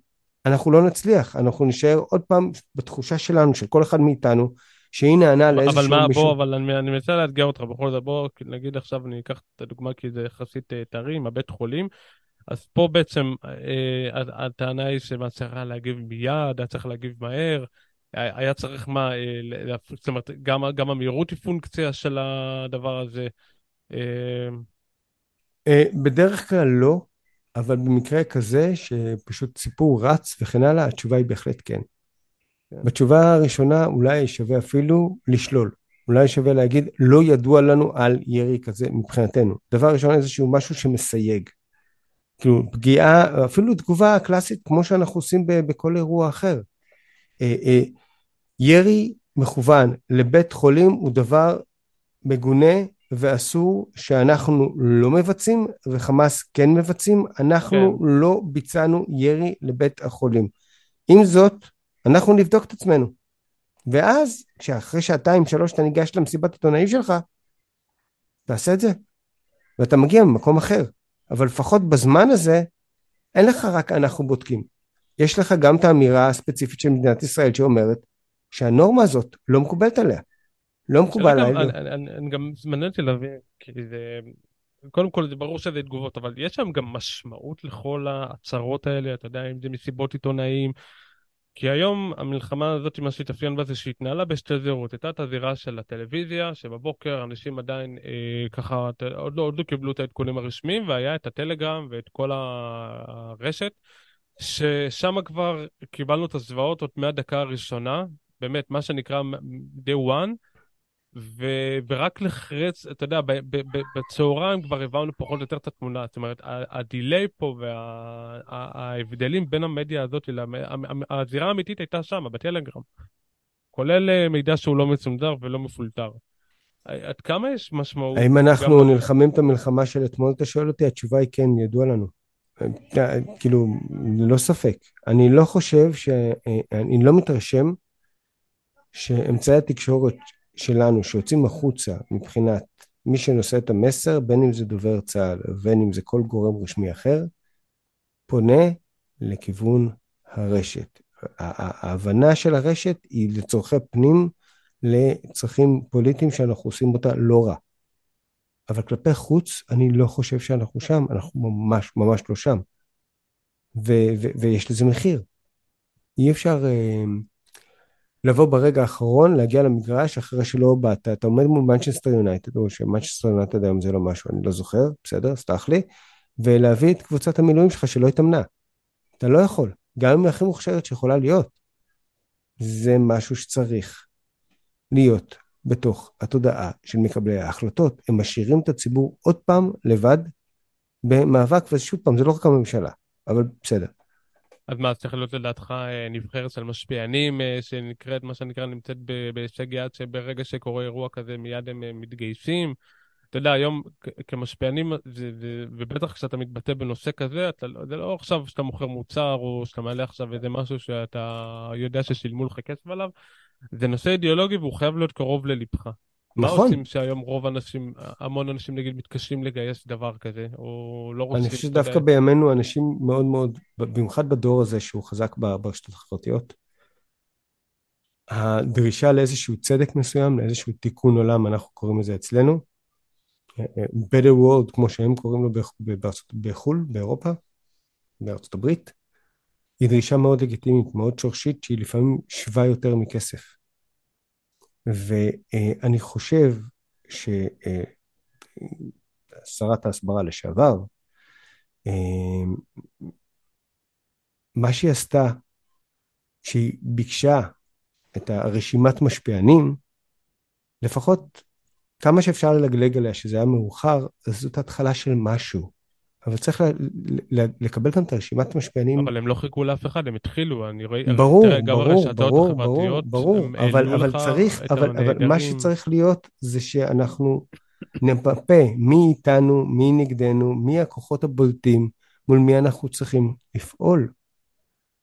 אנחנו לא נצליח, אנחנו נשאר עוד פעם בתחושה שלנו, של כל אחד מאיתנו, שהיא נענה לאיזשהו מישהו... אבל מה, בוא, אבל אני, אני מנסה לאתגר אותך בכל זאת, בוא נגיד עכשיו, אני אקח את הדוגמה כי זה יחסית אה, טרי, הבית חולים, אז פה בעצם אה, הטענה היא שמה צריך להגיב מיד, היה צריך להגיב מהר, היה צריך מה, אה, זאת אומרת, גם, גם המהירות היא פונקציה של הדבר הזה. אה... אה, בדרך כלל לא, אבל במקרה כזה שפשוט סיפור רץ וכן הלאה, התשובה היא בהחלט כן. כן. בתשובה הראשונה אולי שווה אפילו לשלול. אולי שווה להגיד, לא ידוע לנו על ירי כזה מבחינתנו. דבר ראשון, איזשהו משהו שמסייג. כאילו, פגיעה, אפילו תגובה קלאסית, כמו שאנחנו עושים בכל אירוע אחר. אה, אה, ירי מכוון לבית חולים הוא דבר מגונה ואסור שאנחנו לא מבצעים וחמאס כן מבצעים, אנחנו כן. לא ביצענו ירי לבית החולים. עם זאת, אנחנו נבדוק את עצמנו. ואז, כשאחרי שעתיים, שלוש, אתה ניגש למסיבת עיתונאים שלך, תעשה את זה. ואתה מגיע ממקום אחר. אבל לפחות בזמן הזה, אין לך רק אנחנו בודקים. יש לך גם את האמירה הספציפית של מדינת ישראל שאומרת שהנורמה הזאת לא מקובלת עליה. לא מקובל עליי. אני גם מעניין אותי להבין, כי זה... קודם כל זה ברור שזה תגובות, אבל יש שם גם משמעות לכל ההצהרות האלה, אתה יודע, אם זה מסיבות עיתונאים. כי היום המלחמה הזאת, מה שהתאפיין בה זה שהתנהלה בשתי זירות. הייתה את הזירה של הטלוויזיה, שבבוקר אנשים עדיין אה, ככה, עוד לא, עוד לא קיבלו את העדכונים הרשמיים, והיה את הטלגרם ואת כל הרשת, ששם כבר קיבלנו את הזוועות עוד מהדקה הראשונה, באמת, מה שנקרא day one. ורק לחרץ, אתה יודע. בצהריים כבר הבנו פחות או יותר את התמונה. זאת אומרת, הדיליי פה וההבדלים וה... בין המדיה הזאת. הזירה האמיתית הייתה שם, בטלגרם. כולל אה, מידע שהוא לא מצונזר ולא מפולטר. עד כמה יש משמעות? האם אנחנו נלחמים את המלחמה של אתמול, אתה שואל אותי? התשובה היא כן, ידוע לנו. אה, כאילו, ללא ספק. אני לא חושב ש... אה, אני לא מתרשם שאמצעי התקשורת שלנו, שיוצאים החוצה מבחינת מי שנושא את המסר, בין אם זה דובר צה"ל ובין אם זה כל גורם רשמי אחר, פונה לכיוון הרשת. ההבנה של הרשת היא לצורכי פנים, לצרכים פוליטיים שאנחנו עושים אותה לא רע. אבל כלפי חוץ, אני לא חושב שאנחנו שם, אנחנו ממש ממש לא שם. ו- ו- ויש לזה מחיר. אי אפשר אה, לבוא ברגע האחרון, להגיע למגרש אחרי שלא באת. אתה עומד מול מנצ'סטר יונייטד, או שמנצ'סטר יונייטד היום זה לא משהו, אני לא זוכר, בסדר, סלח לי, ולהביא את קבוצת המילואים שלך שלא התאמנה. אתה לא יכול, גם אם הכי מוכשרת שיכולה להיות. זה משהו שצריך להיות בתוך התודעה של מקבלי ההחלטות. הם משאירים את הציבור עוד פעם לבד במאבק, ושוב פעם, זה לא רק הממשלה, אבל בסדר. אז מה, צריך להיות לדעתך אה, נבחרת של משפיענים, אה, שנקראת, מה שנקרא, נמצאת בהישג יד, שברגע שקורה אירוע כזה מיד הם אה, מתגייסים? אתה יודע, היום כמשפיענים, ו- ו- ובטח כשאתה מתבטא בנושא כזה, אתה, לא- זה לא עכשיו שאתה מוכר מוצר, או שאתה מעלה עכשיו איזה משהו שאתה יודע ששילמו לך כסף עליו, זה נושא אידיאולוגי והוא חייב להיות קרוב ללבך. מה נכון. עושים שהיום רוב האנשים, המון אנשים נגיד מתקשים לגייס דבר כזה, או לא רוצים... אני חושב שדווקא בימינו אנשים מאוד מאוד, במיוחד בדור הזה שהוא חזק ברשתות החברתיות, הדרישה לאיזשהו צדק מסוים, לאיזשהו תיקון עולם, אנחנו קוראים לזה אצלנו, אה, אה, better world, כמו שהם קוראים לו בארצות- בחו"ל, באירופה, בארצות הברית, היא דרישה מאוד לגיטימית, מאוד שורשית, שהיא לפעמים שווה יותר מכסף. ואני חושב ששרת ההסברה לשעבר, אה, מה שהיא עשתה, שהיא ביקשה את הרשימת משפיענים, לפחות כמה שאפשר ללגלג עליה שזה היה מאוחר, זאת התחלה של משהו. אבל צריך ל- ל- לקבל גם את הרשימת המשפיענים. אבל הם לא חיכו לאף אחד, הם התחילו, אני רואה, ברור, תראה, ברור, ברור, ברור, ברור, אבל, אבל צריך, אבל, אבל מה. שצריך להיות זה שאנחנו נמפה מי איתנו, מי נגדנו, מי הכוחות הבולטים, מול מי אנחנו צריכים לפעול.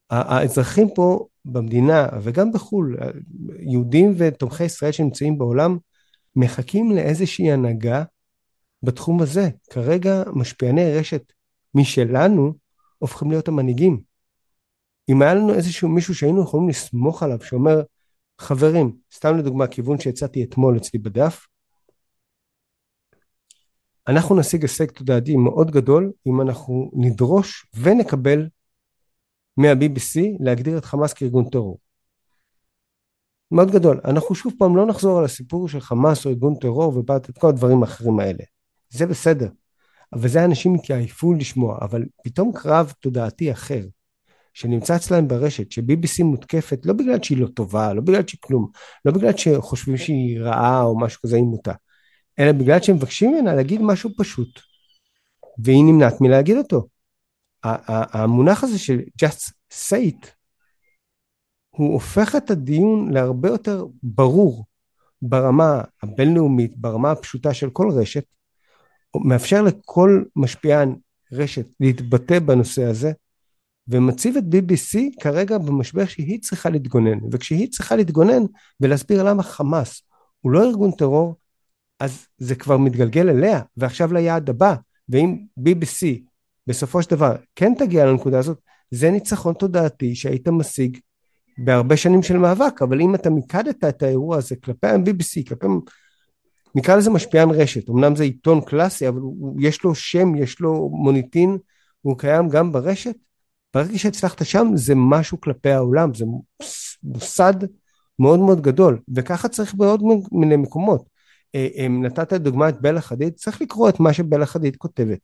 האזרחים פה במדינה וגם בחו"ל, יהודים ותומכי ישראל שנמצאים בעולם, מחכים לאיזושהי הנהגה בתחום הזה. כרגע משפיעני רשת משלנו הופכים להיות המנהיגים. אם היה לנו איזשהו מישהו שהיינו יכולים לסמוך עליו, שאומר, חברים, סתם לדוגמה, כיוון שהצעתי אתמול אצלי בדף, אנחנו נשיג הישג תודעתי מאוד גדול אם אנחנו נדרוש ונקבל מה-BBC להגדיר את חמאס כארגון טרור. מאוד גדול. אנחנו שוב פעם לא נחזור על הסיפור של חמאס או ארגון טרור ובאת את כל הדברים האחרים האלה. זה בסדר. אבל זה אנשים התייעפו לשמוע, אבל פתאום קרב תודעתי אחר, שנמצא אצלם ברשת, ש-BBC מותקפת לא בגלל שהיא לא טובה, לא בגלל שהיא כלום, לא בגלל שחושבים שהיא רעה או משהו כזה היא מוטה, אלא בגלל שהם מבקשים ממנה להגיד משהו פשוט, והיא נמנעת מלהגיד אותו. המונח הזה של just say it, הוא הופך את הדיון להרבה יותר ברור ברמה הבינלאומית, ברמה הפשוטה של כל רשת, מאפשר לכל משפיען רשת להתבטא בנושא הזה, ומציב את BBC כרגע במשבר שהיא צריכה להתגונן, וכשהיא צריכה להתגונן ולהסביר למה חמאס הוא לא ארגון טרור, אז זה כבר מתגלגל אליה, ועכשיו ליעד הבא, ואם BBC בסופו של דבר כן תגיע לנקודה הזאת, זה ניצחון תודעתי שהיית משיג בהרבה שנים של מאבק, אבל אם אתה מיקדת את האירוע הזה כלפי ה-BBC, כלפי, נקרא לזה משפיען רשת, אמנם זה עיתון קלאסי, אבל הוא, יש לו שם, יש לו מוניטין, הוא קיים גם ברשת, ברגע שהצלחת שם זה משהו כלפי העולם, זה מוסד מאוד מאוד גדול, וככה צריך בעוד מיני מקומות. אה, אה, נתת דוגמא את בלה חדיד, צריך לקרוא את מה שבלה חדיד כותבת.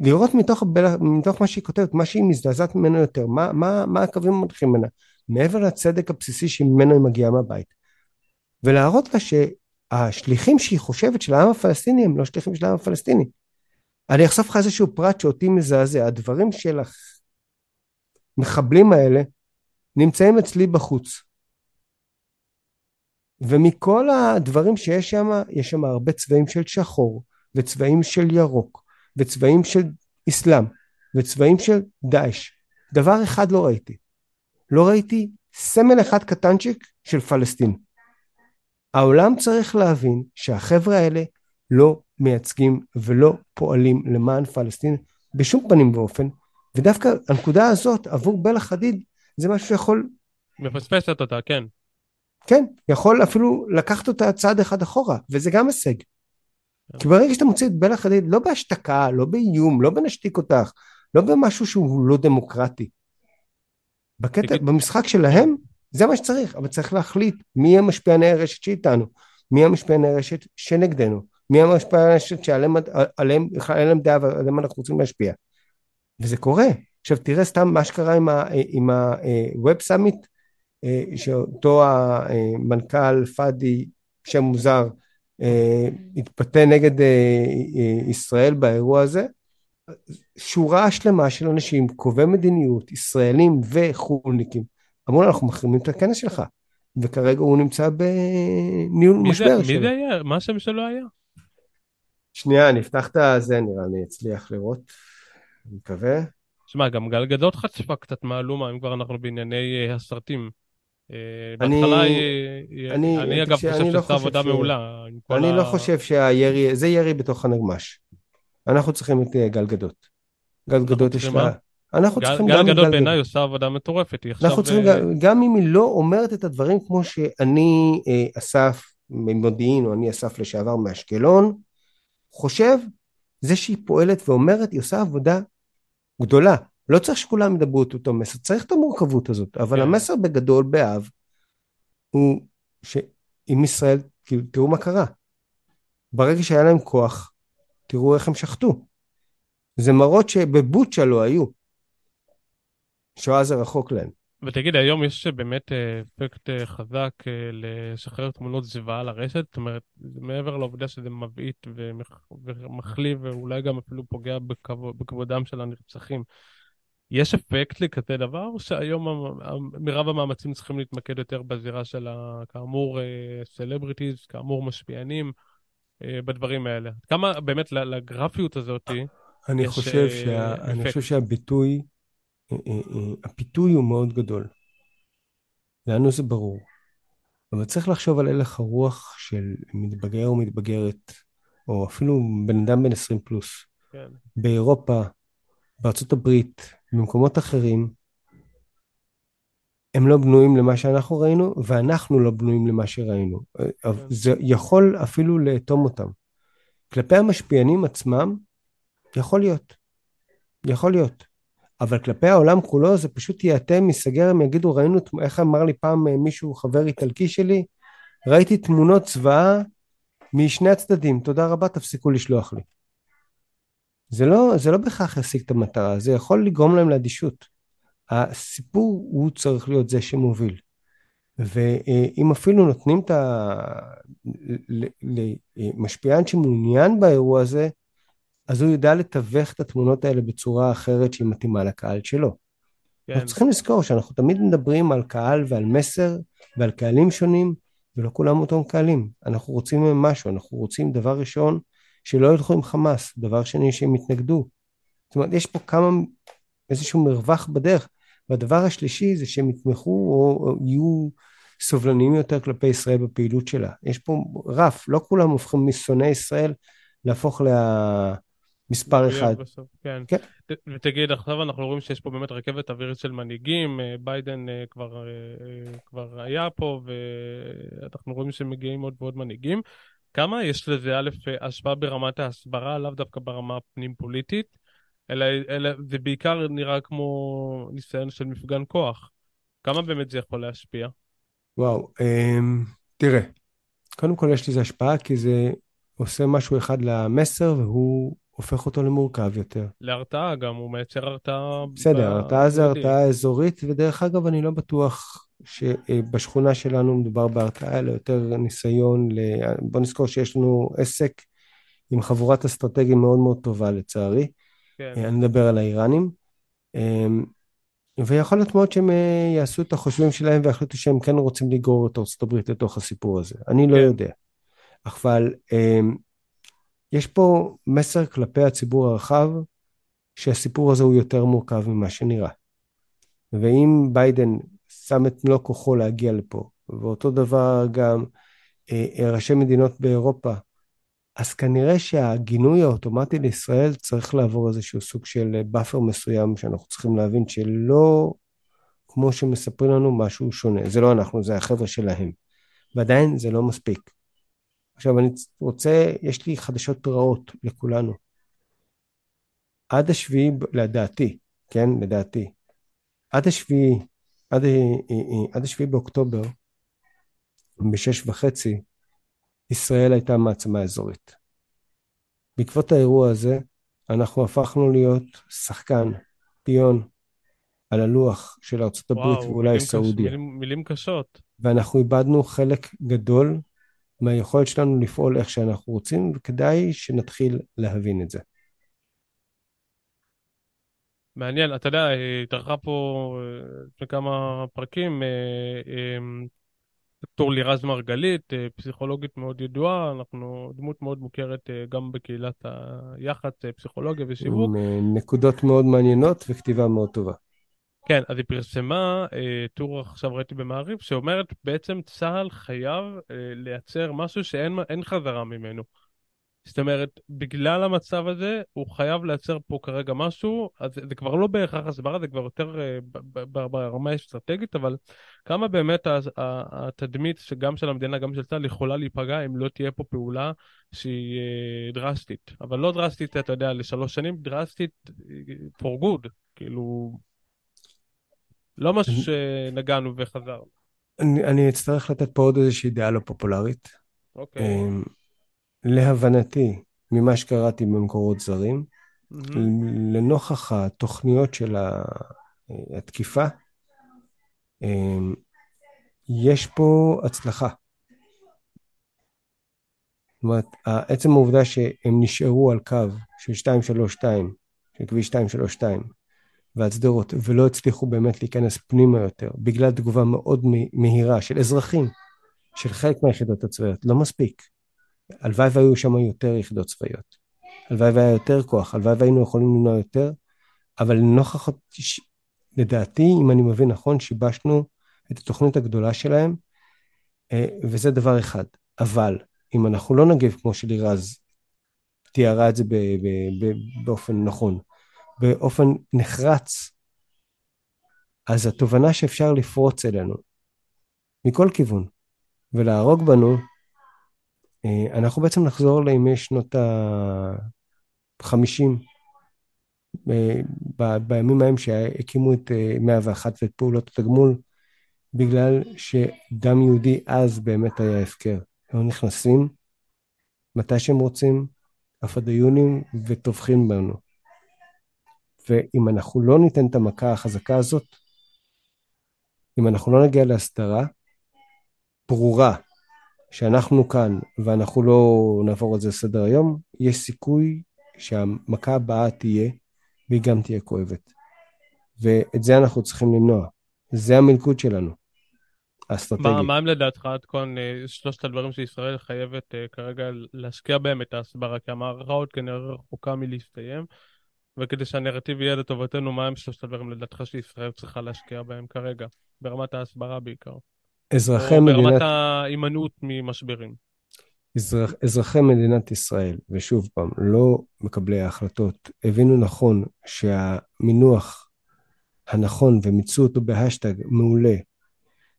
לראות מתוך, בלה, מתוך מה שהיא כותבת, מה שהיא מזדעזעת ממנו יותר, מה, מה, מה הקווים המנחים ממנה, מעבר לצדק הבסיסי שממנו היא מגיעה מהבית. ולהראות לה שהשליחים שהיא חושבת של העם הפלסטיני הם לא שליחים של העם הפלסטיני. אני אחשוף לך איזשהו פרט שאותי מזעזע, הדברים של המחבלים האלה נמצאים אצלי בחוץ. ומכל הדברים שיש שם, יש שם הרבה צבעים של שחור, וצבעים של ירוק, וצבעים של אסלאם, וצבעים של דאעש. דבר אחד לא ראיתי. לא ראיתי סמל אחד קטנצ'יק של פלסטין. העולם צריך להבין שהחבר'ה האלה לא מייצגים ולא פועלים למען פלסטין בשום פנים ואופן, ודווקא הנקודה הזאת עבור בלה חדיד זה משהו שיכול... מפספסת אותה, כן. כן, יכול אפילו לקחת אותה צעד אחד אחורה, וזה גם הישג. כי ברגע שאתה מוציא את בלה חדיד, לא בהשתקה, לא באיום, לא בנשתיק אותך, לא במשהו שהוא לא דמוקרטי. בקטע, במשחק שלהם, זה מה שצריך, אבל צריך להחליט מי הם משפיעני הרשת שאיתנו, מי הם משפיעני הרשת שנגדנו, מי הם משפיעני הרשת שעליהם עליהם, בכלל אין להם דעה ועליהם אנחנו רוצים להשפיע. וזה קורה. עכשיו תראה סתם מה שקרה עם ה-Web Summit, שאותו המנכ"ל פאדי, שם מוזר, התבטא נגד ישראל באירוע הזה, שורה שלמה של אנשים, קובעי מדיניות, ישראלים וחולניקים, אמרו אנחנו מחרימים את הכנס שלך, וכרגע הוא נמצא בניהול משבר שלו. מי זה היה? מה השם שלו היה? שנייה, אני אפתח את זה, נראה לי אצליח לראות, אני מקווה. שמע, גם גל גדות חצפה קצת מהלומה, אם כבר אנחנו בענייני uh, הסרטים. Uh, בהתחלה היא, אני, אני אגב חושב לא שעושה עבודה. מעולה. אני לא. לא חושב שהירי, זה ירי בתוך הנגמש. אנחנו צריכים את גל גדות. גל גדות יש לה... אנחנו גל, צריכים גל גם... גל גדות בעיניי עושה עבודה מטורפת. אנחנו עכשיו... צריכים, גם, גם אם היא לא אומרת את הדברים כמו שאני, אה, אסף ממודיעין, או אני אסף לשעבר מאשקלון, חושב, זה שהיא פועלת ואומרת, היא עושה עבודה גדולה. לא צריך שכולם ידברו את אותו מסר, צריך את המורכבות הזאת, אבל כן. המסר בגדול, באב, הוא שעם ישראל, כאילו, תראו מה קרה. ברגע שהיה להם כוח, תראו איך הם שחטו. זה מראות שבבוצ'ה לא היו. שואה זה רחוק להם. ותגיד, היום יש באמת אה, אפקט אה, חזק אה, לשחרר תמונות זוועה לרשת? זאת אומרת, מעבר לעובדה שזה מבעית ומחליב ואולי גם אפילו פוגע בכבודם של הנרצחים, יש אפקט לכזה דבר, או שהיום מרב המאמצים צריכים להתמקד יותר בזירה של, כאמור, סלבריטיז, כאמור, משפיענים, בדברים האלה? כמה באמת לגרפיות הזאת אני יש חושב שה... אפקט? אני חושב שהביטוי הפיתוי הוא מאוד גדול. לנו זה ברור. אבל צריך לחשוב על הלך הרוח של מתבגר או מתבגרת, או אפילו בן אדם בן 20 פלוס. כן. באירופה, בארצות הברית, במקומות אחרים, הם לא בנויים למה שאנחנו ראינו, ואנחנו לא בנויים למה שראינו. כן. זה יכול אפילו לאטום אותם. כלפי המשפיענים עצמם, יכול להיות. יכול להיות. אבל כלפי העולם כולו זה פשוט ייאטם, ייסגר, הם יגידו, ראינו, איך אמר לי פעם אה, מישהו, חבר איטלקי שלי, ראיתי תמונות זוועה משני הצדדים, תודה רבה, תפסיקו לשלוח לי. זה לא, זה לא בהכרח ישיג את המטרה, זה יכול לגרום להם לאדישות. הסיפור הוא צריך להיות זה שמוביל. ואם אפילו נותנים את ה... למשפיען שמעוניין באירוע הזה, אז הוא יודע לתווך את התמונות האלה בצורה אחרת שהיא מתאימה לקהל שלו. כן. אנחנו צריכים לזכור שאנחנו תמיד מדברים על קהל ועל מסר ועל קהלים שונים, ולא כולם אותם קהלים. אנחנו רוצים מהם משהו, אנחנו רוצים דבר ראשון, שלא ילכו עם חמאס, דבר שני שהם יתנגדו. זאת אומרת, יש פה כמה, איזשהו מרווח בדרך. והדבר השלישי זה שהם יתמכו או, יהיו סובלניים יותר כלפי ישראל בפעילות שלה. יש פה רף, לא כולם הופכים משונאי ישראל להפוך לה... מספר אחד. בסוף, כן. כן. ותגיד, עכשיו אנחנו רואים שיש פה באמת רכבת אווירית של מנהיגים, אה, ביידן אה, כבר, אה, כבר היה פה, ואנחנו רואים שמגיעים עוד ועוד מנהיגים. כמה יש לזה, א', השפעה ברמת ההסברה, לאו דווקא ברמה הפנים-פוליטית, אלא, אלא זה בעיקר נראה כמו ניסיון של מפגן כוח. כמה באמת זה יכול להשפיע? וואו, אמ, תראה, קודם כל יש לזה השפעה כי זה עושה משהו אחד למסר והוא הופך אותו למורכב יותר. להרתעה גם, הוא מייצר הרתעה... בסדר, הרתעה זה הרתעה אזורית, ודרך אגב, אני לא בטוח שבשכונה שלנו מדובר בהרתעה, אלא יותר ניסיון ל... בוא נזכור שיש לנו עסק עם חבורת אסטרטגיים מאוד מאוד טובה, לצערי. כן. אני מדבר על האיראנים. אמ, ויכול להיות מאוד שהם אה, יעשו את החושבים שלהם ויחליטו שהם כן רוצים לגרור את ארצות הברית לתוך הסיפור הזה. אני לא כן. יודע. אבל אה, יש פה מסר כלפי הציבור הרחב שהסיפור הזה הוא יותר מורכב ממה שנראה. ואם ביידן שם את מלוא כוחו להגיע לפה, ואותו דבר גם אה, ראשי מדינות באירופה, אז כנראה שהגינוי האוטומטי לישראל צריך לעבור איזשהו סוג של buffer מסוים שאנחנו צריכים להבין שלא כמו שמספרים לנו משהו שונה. זה לא אנחנו, זה החבר'ה שלהם. ועדיין זה לא מספיק. עכשיו אני רוצה, יש לי חדשות רעות לכולנו. עד השביעי, לדעתי, כן, לדעתי, עד השביעי, עד, עד השביעי באוקטובר, בשש וחצי, ישראל הייתה מעצמה אזורית. בעקבות האירוע הזה, אנחנו הפכנו להיות שחקן, פיון, על הלוח של וואו, ואולי מילים. סעודיה. מילים, מילים קשות. ואנחנו איבדנו חלק גדול מהיכולת שלנו לפעול איך שאנחנו רוצים, וכדאי שנתחיל להבין את זה. מעניין, אתה יודע, התארחה פה אה, לפני כמה פרקים דוקטור אה, לירז מרגלית, אה, פסיכולוגית מאוד ידועה, אנחנו דמות מאוד מוכרת גם בקהילת היח"צ, פסיכולוגיה ושיווק. עם נקודות מאוד מעניינות וכתיבה מאוד טובה. כן, אז היא פרסמה אה, טור עכשיו ראיתי במעריב, שאומרת בעצם צה"ל חייב אה, לייצר משהו שאין חזרה ממנו. זאת אומרת, בגלל המצב הזה, הוא חייב לייצר פה כרגע משהו, אז זה כבר לא בהכרח הסברה, זה כבר יותר uh, ברמה האסטרטגית, אבל כמה באמת התדמית שגם של המדינה, גם של צה"ל, יכולה להיפגע אם לא תהיה פה פעולה שהיא uh, דרסטית. אבל לא דרסטית, אתה יודע, לשלוש שנים, דרסטית for good, כאילו... לא משהו שנגענו וחזרנו. אני, אני אצטרך לתת פה עוד איזושהי דעה לא פופולרית. אוקיי. אמ, להבנתי, ממה שקראתי במקורות זרים, mm-hmm. לנוכח התוכניות של התקיפה, אמ, יש פה הצלחה. זאת אומרת, עצם העובדה שהם נשארו על קו של 232, של כביש 232, ועד שדרות, ולא הצליחו באמת להיכנס פנימה יותר, בגלל תגובה מאוד מהירה של אזרחים, של חלק מהיחידות הצבאיות, לא מספיק. הלוואי והיו שם יותר יחידות צבאיות. הלוואי והיה יותר כוח, הלוואי והיינו יכולים למנוע יותר, אבל לנוכח, לדעתי, אם אני מבין נכון, שיבשנו את התוכנית הגדולה שלהם, אה, וזה דבר אחד. אבל אם אנחנו לא נגיב כמו שלירז תיארה את זה באופן נכון, באופן נחרץ, אז התובנה שאפשר לפרוץ אלינו מכל כיוון ולהרוג בנו, אה, אנחנו בעצם נחזור לימי שנות ה-50, אה, בימים ההם שהקימו את 101 אה, ואת פעולות התגמול, בגלל שדם יהודי אז באמת היה הפקר. הם נכנסים מתי שהם רוצים, הפדאיונים, וטובחים בנו. ואם אנחנו לא ניתן את המכה החזקה הזאת, אם אנחנו לא נגיע להסדרה ברורה שאנחנו כאן ואנחנו לא נעבור על זה לסדר היום, יש סיכוי שהמכה הבאה תהיה, והיא גם תהיה כואבת. ואת זה אנחנו צריכים למנוע. זה המלכוד שלנו, האסטרטגי. מה, מה הם לדעתך עד כה שלושת הדברים שישראל חייבת uh, כרגע להשקיע בהם את ההסברה? כי המערכה עוד כנראה רחוקה מלהסתיים. וכדי שהנרטיב יהיה לטובתנו, מה הם שלושת הדברים לדעתך שישראל צריכה להשקיע בהם כרגע, ברמת ההסברה בעיקר? אזרחי או מדינת... ברמת ההימנעות ממשברים. אזרח, אזרחי מדינת ישראל, ושוב פעם, לא מקבלי ההחלטות, הבינו נכון שהמינוח הנכון, ומיצו אותו בהשטג מעולה,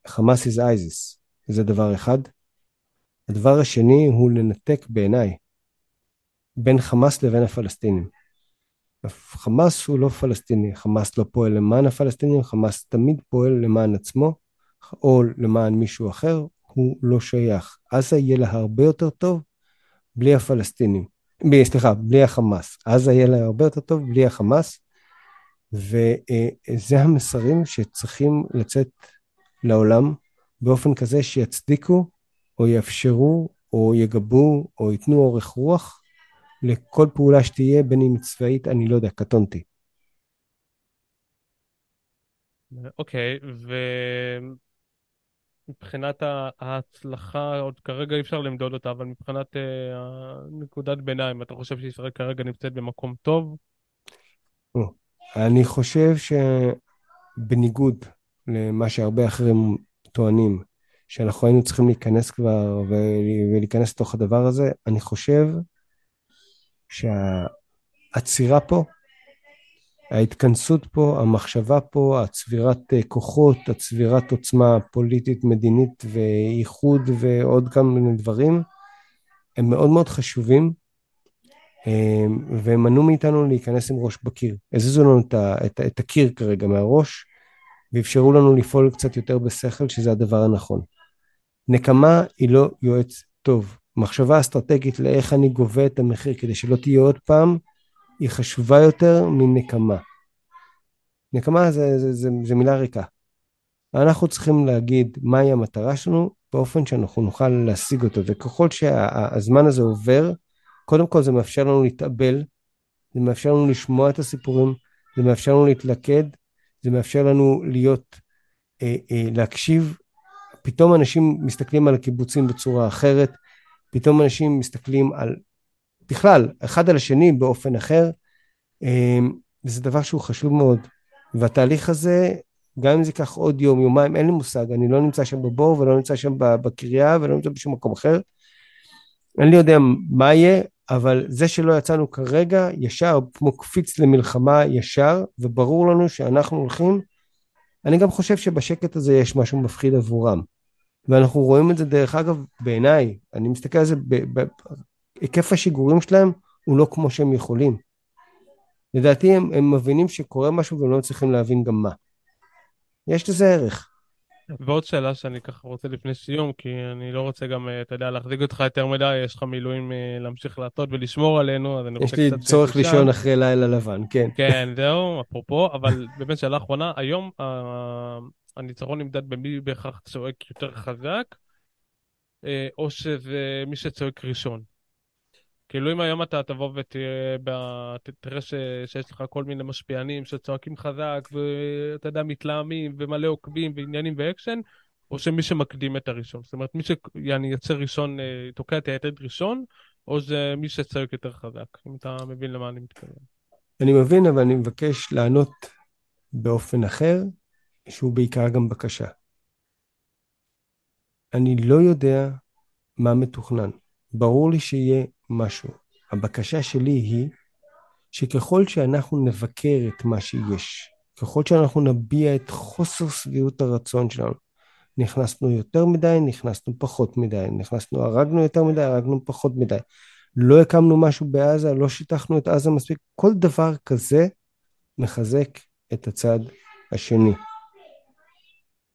חמאס is ISIS, זה דבר אחד. הדבר השני הוא לנתק בעיניי בין חמאס לבין הפלסטינים. חמאס הוא לא פלסטיני, חמאס לא פועל למען הפלסטינים, חמאס תמיד פועל למען עצמו, או למען מישהו אחר, הוא לא שייך. עזה יהיה לה הרבה יותר טוב בלי הפלסטינים. ב, סליחה, בלי החמאס. עזה יהיה לה הרבה יותר טוב בלי החמאס, וזה המסרים שצריכים לצאת לעולם באופן כזה שיצדיקו או יאפשרו או יגבו או ייתנו אורך רוח לכל פעולה שתהיה, בין אם צבאית, אני לא יודע, קטונתי. אוקיי, ומבחינת ההצלחה, עוד כרגע אי אפשר למדוד אותה, אבל מבחינת אה, נקודת ביניים, אתה חושב שישראל כרגע נמצאת במקום טוב? אני חושב שבניגוד למה שהרבה אחרים טוענים, שאנחנו היינו צריכים להיכנס כבר ולהיכנס לתוך הדבר הזה, אני חושב שהעצירה פה, ההתכנסות פה, המחשבה פה, הצבירת אה, כוחות, הצבירת עוצמה פוליטית, מדינית ואיחוד ועוד כמה מיני דברים, הם מאוד מאוד חשובים, אה, והם מנעו מאיתנו להיכנס עם ראש בקיר. הזיזו לנו את, את, את הקיר כרגע מהראש, ואפשרו לנו לפעול קצת יותר בשכל, שזה הדבר הנכון. נקמה היא לא יועץ טוב. מחשבה אסטרטגית לאיך אני גובה את המחיר כדי שלא תהיה עוד פעם, היא חשובה יותר מנקמה. נקמה זה, זה, זה, זה מילה ריקה. אנחנו צריכים להגיד מהי המטרה שלנו באופן שאנחנו נוכל להשיג אותו, וככל שהזמן הזה עובר, קודם כל זה מאפשר לנו להתאבל, זה מאפשר לנו לשמוע את הסיפורים, זה מאפשר לנו להתלכד, זה מאפשר לנו להיות, אה, אה, להקשיב. פתאום אנשים מסתכלים על הקיבוצים בצורה אחרת, פתאום אנשים מסתכלים על, בכלל, אחד על השני באופן אחר, אה, וזה דבר שהוא חשוב מאוד. והתהליך הזה, גם אם זה ייקח עוד יום, יומיים, אין לי מושג, אני לא נמצא שם בבור ולא נמצא שם בקריה ולא נמצא בשום מקום אחר. אני לא יודע מה יהיה, אבל זה שלא יצאנו כרגע, ישר, כמו קפיץ למלחמה ישר, וברור לנו שאנחנו הולכים, אני גם חושב שבשקט הזה יש משהו מפחיד עבורם. ואנחנו רואים את זה, דרך אגב, בעיניי, אני מסתכל על זה, היקף השיגורים שלהם הוא לא כמו שהם יכולים. לדעתי הם, הם מבינים שקורה משהו והם לא מצליחים להבין גם מה. יש לזה ערך. ועוד שאלה שאני ככה רוצה לפני סיום, כי אני לא רוצה גם, אה, אתה יודע, להחזיק אותך יותר מדי, יש לך מילואים אה, להמשיך לעשות ולשמור עלינו, אז אני רוצה קצת... יש לי צורך לישון אחרי לילה לבן, כן. כן, זהו, אפרופו, אבל באמת שאלה אחרונה, היום הניצחון נמדד במי בהכרח צועק יותר חזק, אה, או שזה מי שצועק ראשון. כאילו אם היום אתה תבוא ותראה ש... שיש לך כל מיני משפיענים שצועקים חזק ואתה יודע מתלהמים ומלא עוקבים ועניינים ואקשן, או שמי שמקדים את הראשון. זאת אומרת מי שיצא ראשון, אה, תוקע את היתד ראשון, או זה מי שצועק יותר חזק, אם אתה מבין למה אני מתכוון. אני מבין, אבל אני מבקש לענות באופן אחר, שהוא בעיקר גם בקשה. אני לא יודע מה מתוכנן. ברור לי שיהיה משהו. הבקשה שלי היא שככל שאנחנו נבקר את מה שיש, ככל שאנחנו נביע את חוסר שביעות הרצון שלנו, נכנסנו יותר מדי, נכנסנו פחות מדי, נכנסנו, הרגנו יותר מדי, הרגנו פחות מדי. לא הקמנו משהו בעזה, לא שיטחנו את עזה מספיק, כל דבר כזה מחזק את הצד השני.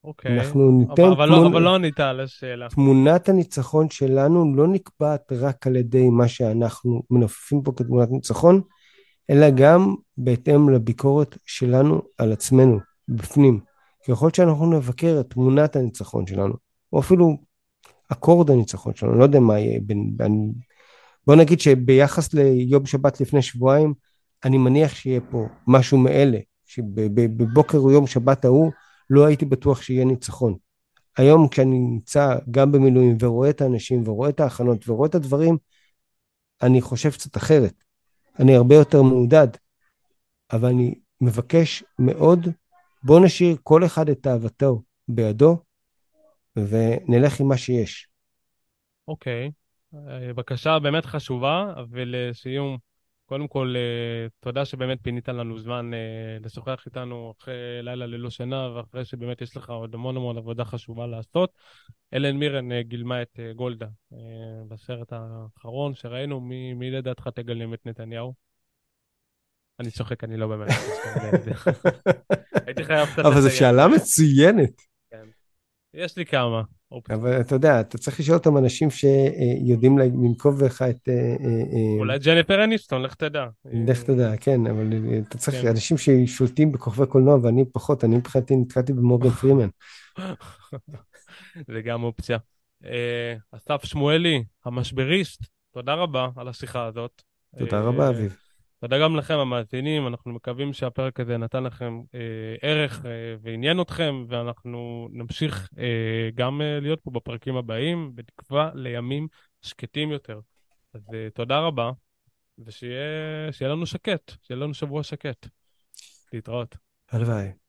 אוקיי. אנחנו ניתן אבל, תמונ... לא, אבל לא ענית על השאלה. תמונת הניצחון שלנו לא נקבעת רק על ידי מה שאנחנו מנופפים פה כתמונת ניצחון, אלא גם בהתאם לביקורת שלנו על עצמנו, בפנים. ככל שאנחנו נבקר את תמונת הניצחון שלנו, או אפילו אקורד הניצחון שלנו, אני לא יודע מה יהיה בין... בין... בוא נגיד שביחס ליום שבת לפני שבועיים, אני מניח שיהיה פה משהו מאלה, שבבוקר יום שבת ההוא, לא הייתי בטוח שיהיה ניצחון. היום כשאני נמצא גם במילואים ורואה את האנשים ורואה את ההכנות ורואה את הדברים, אני חושב קצת אחרת. אני הרבה יותר מעודד, אבל אני מבקש מאוד, בוא נשאיר כל אחד את אהבתו בידו ונלך עם מה שיש. אוקיי, okay. בקשה באמת חשובה, ולסיום, קודם כל, אה, תודה שבאמת פינית לנו זמן אה, לשוחח איתנו אחרי לילה ללא שינה, ואחרי שבאמת יש לך עוד המון המון עבודה חשובה לעשות. אלן מירן אה, גילמה את גולדה בסרט האחרון שראינו. מי, מי לדעתך תגלם את נתניהו? אני צוחק, אני לא באמת. הייתי חייב קצת... אבל זו שאלה מצוינת. יש לי כמה. אבל אתה יודע, אתה צריך לשאול אותם אנשים שיודעים לנקוב לך את... אה, אה, אה, אולי ג'ניפר אניסטון, לך תדע. לך תדע, כן, אבל אתה צריך כן. אנשים ששולטים בכוכבי קולנוע ואני פחות, אני מבחינתי נתקעתי במורגן פרימן. זה גם אופציה. אסף שמואלי, המשבריסט, תודה רבה על השיחה הזאת. תודה רבה, אביב. תודה גם לכם, המאזינים. אנחנו מקווים שהפרק הזה נתן לכם אה, ערך אה, ועניין אתכם, ואנחנו נמשיך אה, גם אה, להיות פה בפרקים הבאים, בתקווה לימים שקטים יותר. אז אה, תודה רבה, ושיהיה שיהיה לנו שקט, שיהיה לנו שבוע שקט. להתראות. הלוואי.